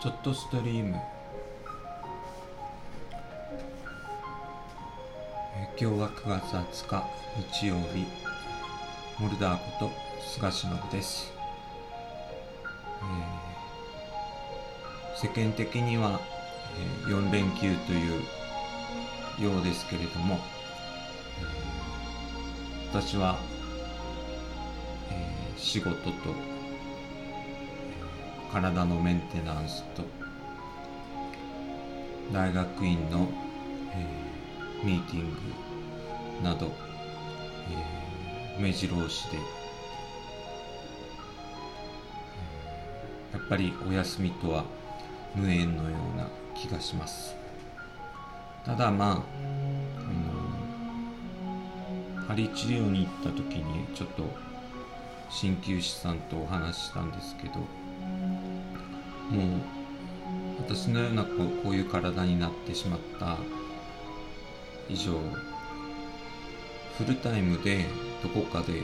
ちょっとストリーム。え今日は9月20日日曜日。モルダーこと菅忍です、えー世間的には、え4連休というようですけれども、えー私は、えー仕事と、体のメンテナンスと大学院の、えーミーティングなど、えー目白押しで、えーやっぱりお休みとは無縁のような気がします。ただまあ、あの針治療に行った時にちょっと鍼灸師さんとお話ししたんですけどもう私のようなこうこういう体になってしまった以上フルタイムでどこかで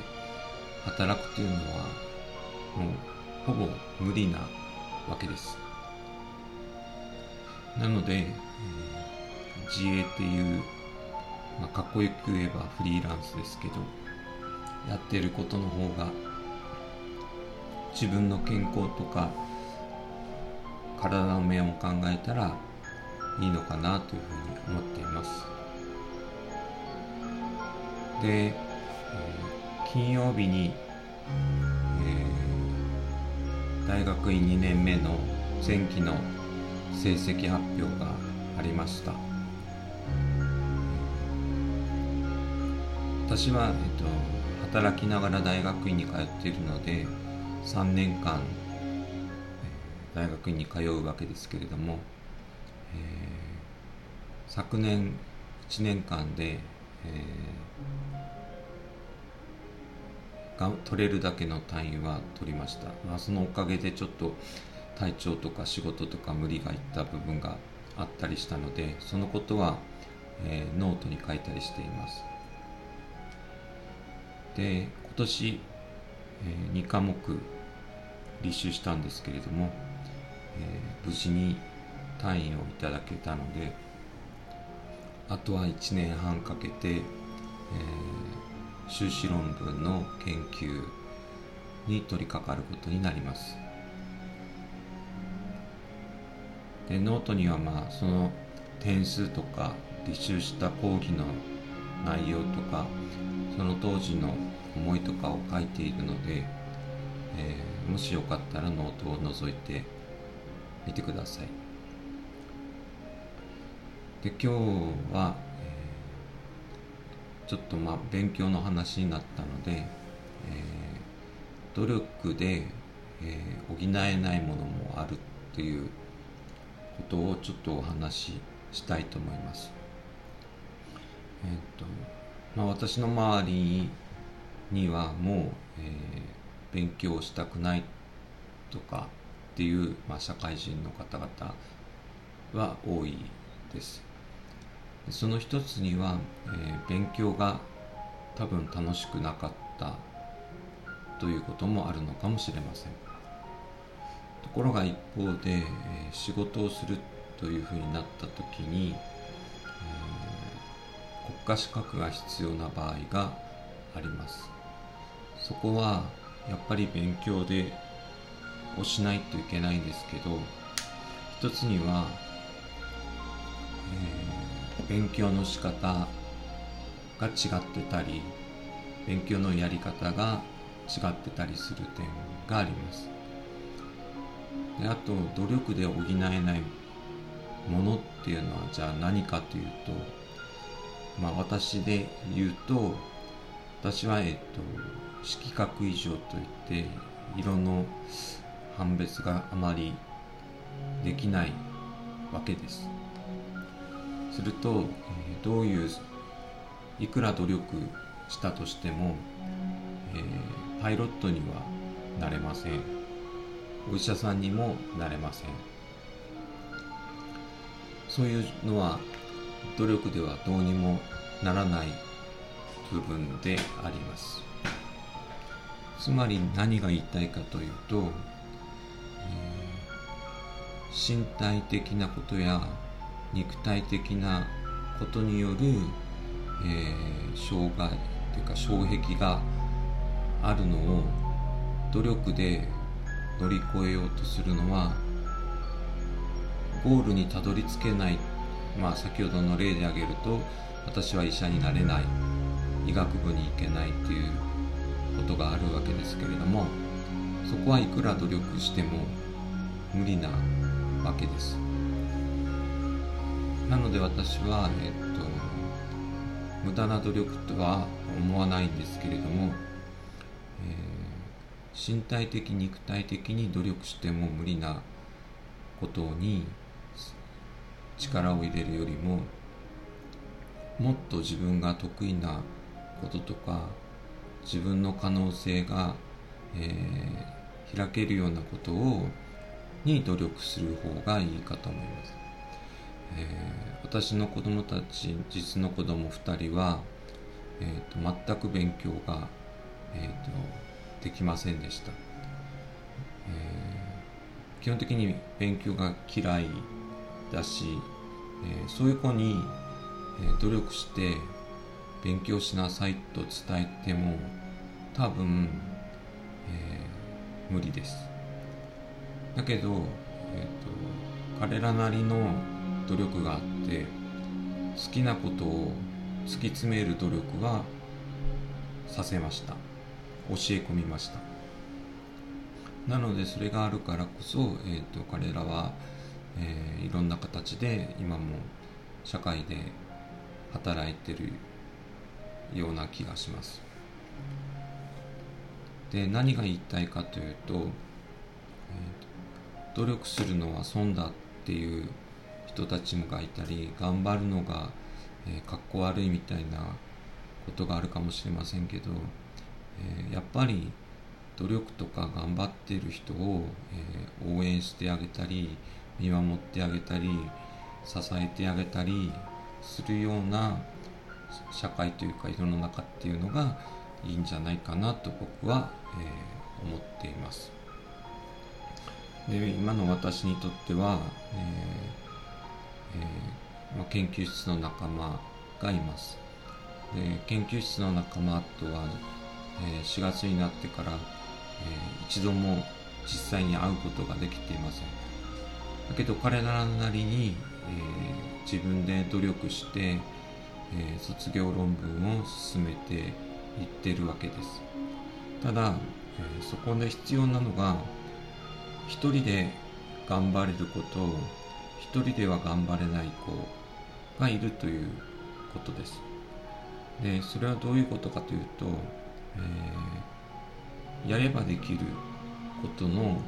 働くというのはもうほぼ無理なわけです。なので、え自営っていう、まあ、かっこよく言えばフリーランスですけどやってることの方が自分の健康とか体の面を考えたらいいのかなというふうに思っています。で、えー金曜日に、えー大学院2年目の前期の成績発表がありました。私は、えっと、働きながら大学院に通っているので3年間、大学院に通うわけですけれども、えー昨年1年間で、えーが取れるだけの単位は取りました、まあ、そのおかげでちょっと体調とか仕事とか無理がいった部分があったりしたのでそのことは、えーノートに書いたりしています。で今年、え2科目履修したんですけれども、えー無事に単位をいただけたのであとは1年半かけて、えー修士論文の研究に取り掛かることになります。でノートにはまあその点数とか履修した講義の内容とかその当時の思いとかを書いているので、えーもしよかったらノートを覗いてみてくださいで今日は、えーちょっとまあ勉強の話になったので、えー努力で、えー補えないものもあるっていうことをちょっとお話ししたいと思います。えっ、とまあ私の周りにはもう、えー勉強したくないとかっていう、まあ、社会人の方々は多いです。その一つには、えー勉強が多分楽しくなかったということもあるのかもしれませんところが一方で、えー仕事をするというふうになった時に、えー国家資格が必要な場合がありますそこはやっぱり勉強でをしないといけないんですけど一つには、えー勉強の仕方が違ってたり勉強のやり方が違ってたりする点があります。であと努力で補えないものっていうのはじゃあ何かというとまあ私で言うと私はえっと色覚異常といって色の判別があまりできないわけです。すると、えどういういくら努力したとしても、えーパイロットにはなれません。お医者さんにもなれません。そういうのは努力ではどうにもならない部分であります。つまり何が言いたいかというと、身体的なことや肉体的なことによる、えー、障害というか障壁があるのを努力で乗り越えようとするのはゴールにたどり着けない。まあ先ほどの例で挙げると私は医者になれない。医学部に行けないっていうことがあるわけですけれどもそこはいくら努力しても無理なわけです。なので私は、えっと、無駄な努力とは思わないんですけれども、えー、身体的肉体的に努力しても無理なことに力を入れるよりももっと自分が得意なこととか自分の可能性が、えー、開けるようなことをに努力する方がいいかと思います、えー、私の子供たち実の子供2人は、えーと、全く勉強が、えーと、できませんでした、えー、基本的に勉強が嫌いだし、えー、そういう子に、えー、努力して勉強しなさいと伝えても多分、えー、無理です。だけど、えーと、彼らなりの努力があって好きなことを突き詰める努力はさせました。教え込みました。なのでそれがあるからこそ、えーと彼らはえー、いろんな形で今も社会で働いてるような気がします。で何が言いたいかというと、えー、努力するのは損だっていう人たちもがいたり頑張るのが、えー、かっこ悪いみたいなことがあるかもしれませんけど、えー、やっぱり努力とか頑張ってる人を、えー、応援してあげたり見守ってあげたり支えてあげたりするような社会というか世の中っていうのがいいんじゃないかなと僕は、えー、思っています。で今の私にとっては、えーえー、まあ、研究室の仲間がいます。で研究室の仲間とは、え4月になってから、え一度も実際に会うことができていません。だけど彼らなりに、え、自分で努力して、え、卒業論文を進めていってるわけです。ただ、え、そこで必要なのが一人で頑張れる子と一人では頑張れない子がいるということです。でそれはどういうことかというと、えー、やればできることの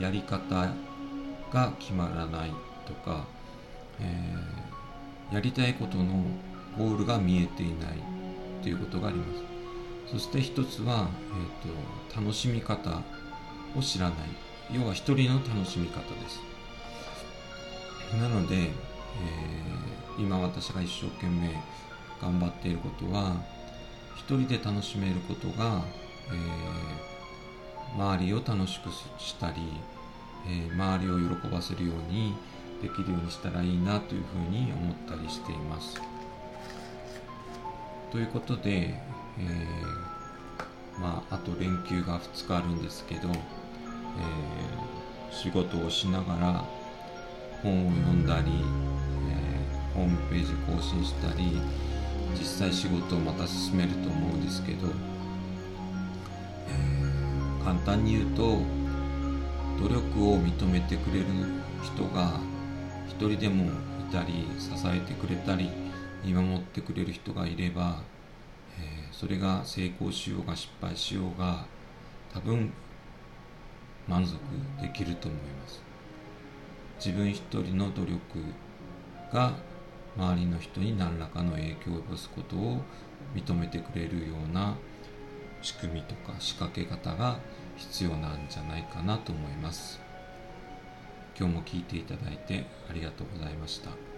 やり方が決まらないとか、えー、やりたいことのゴールが見えていないということがあります。そして一つは、えーと、楽しみ方を知らない。要は一人の楽しみ方ですなので、えー、今私が一生懸命頑張っていることは一人で楽しめることが、えー、周りを楽しくしたりえー、周りを喜ばせるようにできるようにしたらいいなというふうに思ったりしています。ということで、えー、まあ、あと連休が2日あるんですけど、えー、仕事をしながら本を読んだり、えー、ホームページ更新したり実際仕事をまた進めると思うんですけど、えー、簡単に言うと努力を認めてくれる人が一人でもいたり支えてくれたり見守ってくれる人がいれば、えー、それが成功しようが失敗しようが多分満足できると思います。自分一人の努力が周りの人に何らかの影響を及ぼすことを認めてくれるような仕組みとか仕掛け方が必要なんじゃないかなと思います。今日も聞いていただいてありがとうございました。